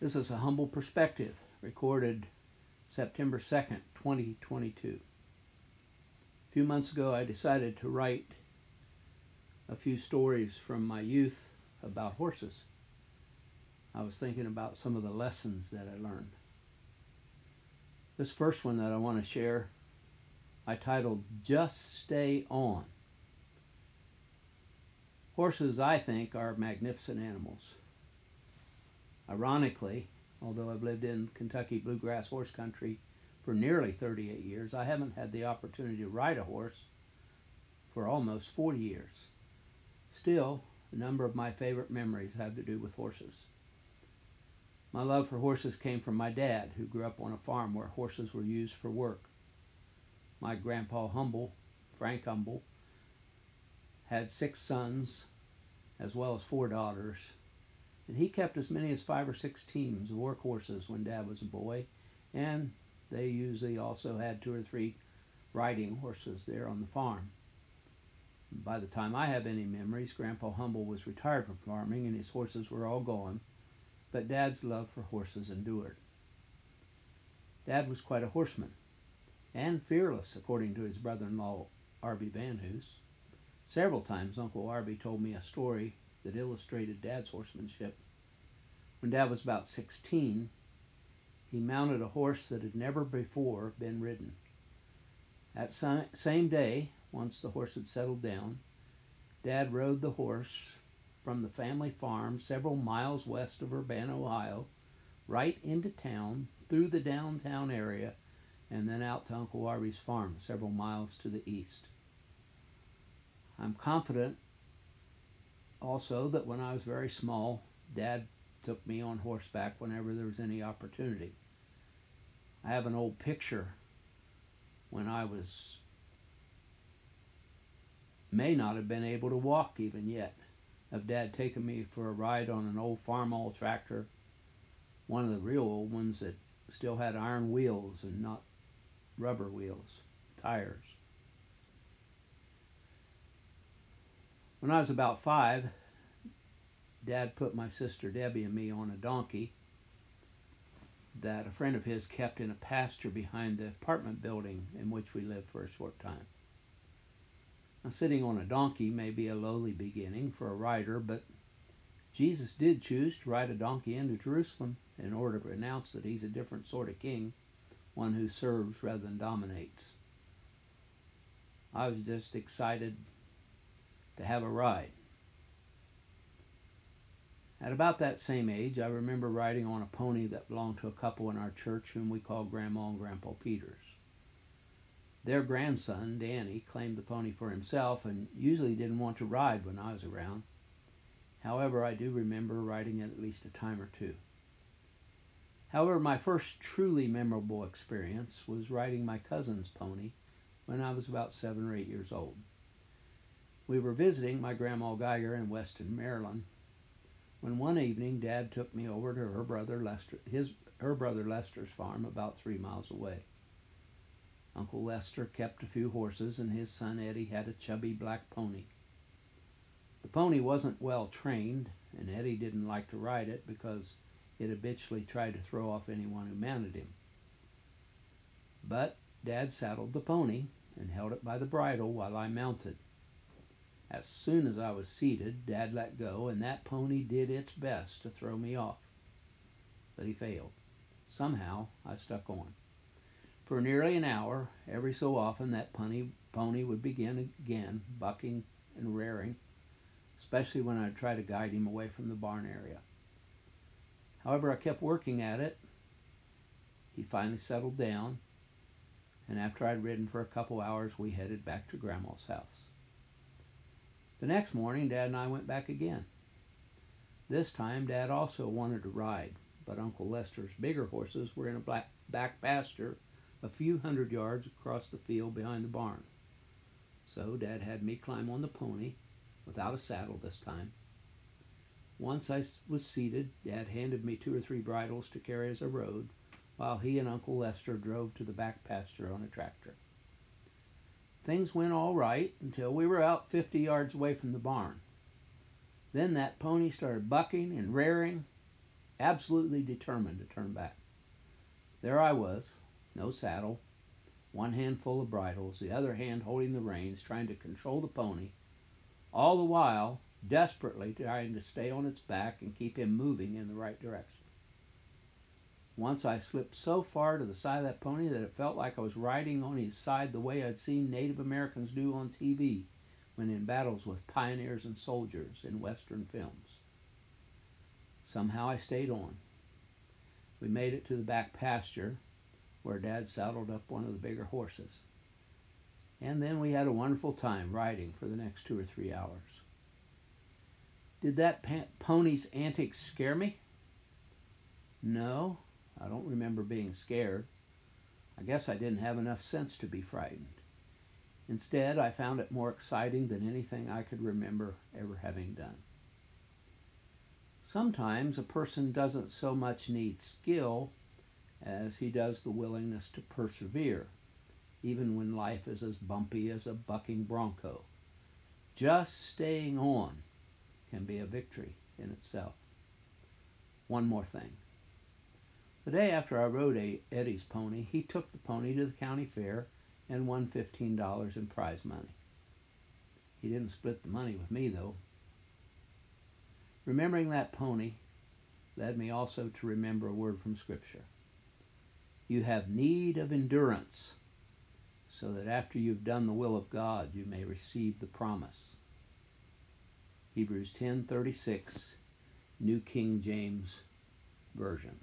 This is a humble perspective recorded September 2nd, 2022. A few months ago, I decided to write a few stories from my youth about horses. I was thinking about some of the lessons that I learned. This first one that I want to share, I titled Just Stay On. Horses, I think, are magnificent animals. Ironically, although I've lived in Kentucky bluegrass horse country for nearly 38 years, I haven't had the opportunity to ride a horse for almost 40 years. Still, a number of my favorite memories have to do with horses. My love for horses came from my dad, who grew up on a farm where horses were used for work. My grandpa Humble, Frank Humble, had six sons as well as four daughters, and he kept as many as five or six teams of work horses when dad was a boy, and they usually also had two or three riding horses there on the farm. By the time I have any memories, Grandpa Humble was retired from farming and his horses were all gone, but Dad's love for horses endured. Dad was quite a horseman and fearless, according to his brother in law, Arby Van Hoos. Several times, Uncle Arby told me a story that illustrated Dad's horsemanship. When Dad was about 16, he mounted a horse that had never before been ridden. That same day, once the horse had settled down, Dad rode the horse from the family farm several miles west of Urbana, Ohio, right into town, through the downtown area, and then out to Uncle Arby's farm several miles to the east. I'm confident also that when I was very small, Dad took me on horseback whenever there was any opportunity. I have an old picture when I was may not have been able to walk even yet of dad taking me for a ride on an old Farmall tractor one of the real old ones that still had iron wheels and not rubber wheels tires when i was about five dad put my sister debbie and me on a donkey that a friend of his kept in a pasture behind the apartment building in which we lived for a short time now, sitting on a donkey may be a lowly beginning for a rider, but Jesus did choose to ride a donkey into Jerusalem in order to announce that he's a different sort of king, one who serves rather than dominates. I was just excited to have a ride. At about that same age, I remember riding on a pony that belonged to a couple in our church whom we called Grandma and Grandpa Peters. Their grandson, Danny, claimed the pony for himself and usually didn't want to ride when I was around. However, I do remember riding it at least a time or two. However, my first truly memorable experience was riding my cousin's pony when I was about seven or eight years old. We were visiting my grandma Geiger in Weston, Maryland, when one evening Dad took me over to her brother Lester, his her brother Lester's farm about three miles away. Uncle Lester kept a few horses, and his son Eddie had a chubby black pony. The pony wasn't well trained, and Eddie didn't like to ride it because it habitually tried to throw off anyone who mounted him. But Dad saddled the pony and held it by the bridle while I mounted. As soon as I was seated, Dad let go, and that pony did its best to throw me off. But he failed. Somehow I stuck on. For nearly an hour, every so often, that pony, pony would begin again, bucking and rearing, especially when I'd try to guide him away from the barn area. However, I kept working at it. He finally settled down, and after I'd ridden for a couple hours, we headed back to Grandma's house. The next morning, Dad and I went back again. This time, Dad also wanted to ride, but Uncle Lester's bigger horses were in a black, back pasture a few hundred yards across the field behind the barn. So Dad had me climb on the pony, without a saddle this time. Once I was seated, Dad handed me two or three bridles to carry as I rode, while he and Uncle Lester drove to the back pasture on a tractor. Things went all right until we were out 50 yards away from the barn. Then that pony started bucking and rearing, absolutely determined to turn back. There I was, no saddle, one hand full of bridles, the other hand holding the reins, trying to control the pony, all the while desperately trying to stay on its back and keep him moving in the right direction. Once I slipped so far to the side of that pony that it felt like I was riding on his side the way I'd seen Native Americans do on TV when in battles with pioneers and soldiers in Western films. Somehow I stayed on. We made it to the back pasture where Dad saddled up one of the bigger horses. And then we had a wonderful time riding for the next two or three hours. Did that pony's antics scare me? No, I don't remember being scared. I guess I didn't have enough sense to be frightened. Instead, I found it more exciting than anything I could remember ever having done. Sometimes a person doesn't so much need skill as he does the willingness to persevere, even when life is as bumpy as a bucking bronco. Just staying on can be a victory in itself. One more thing. The day after I rode Eddie's pony, he took the pony to the county fair and won $15 in prize money. He didn't split the money with me, though. Remembering that pony led me also to remember a word from Scripture. You have need of endurance, so that after you've done the will of God, you may receive the promise. Hebrews 10:36, New King James Version.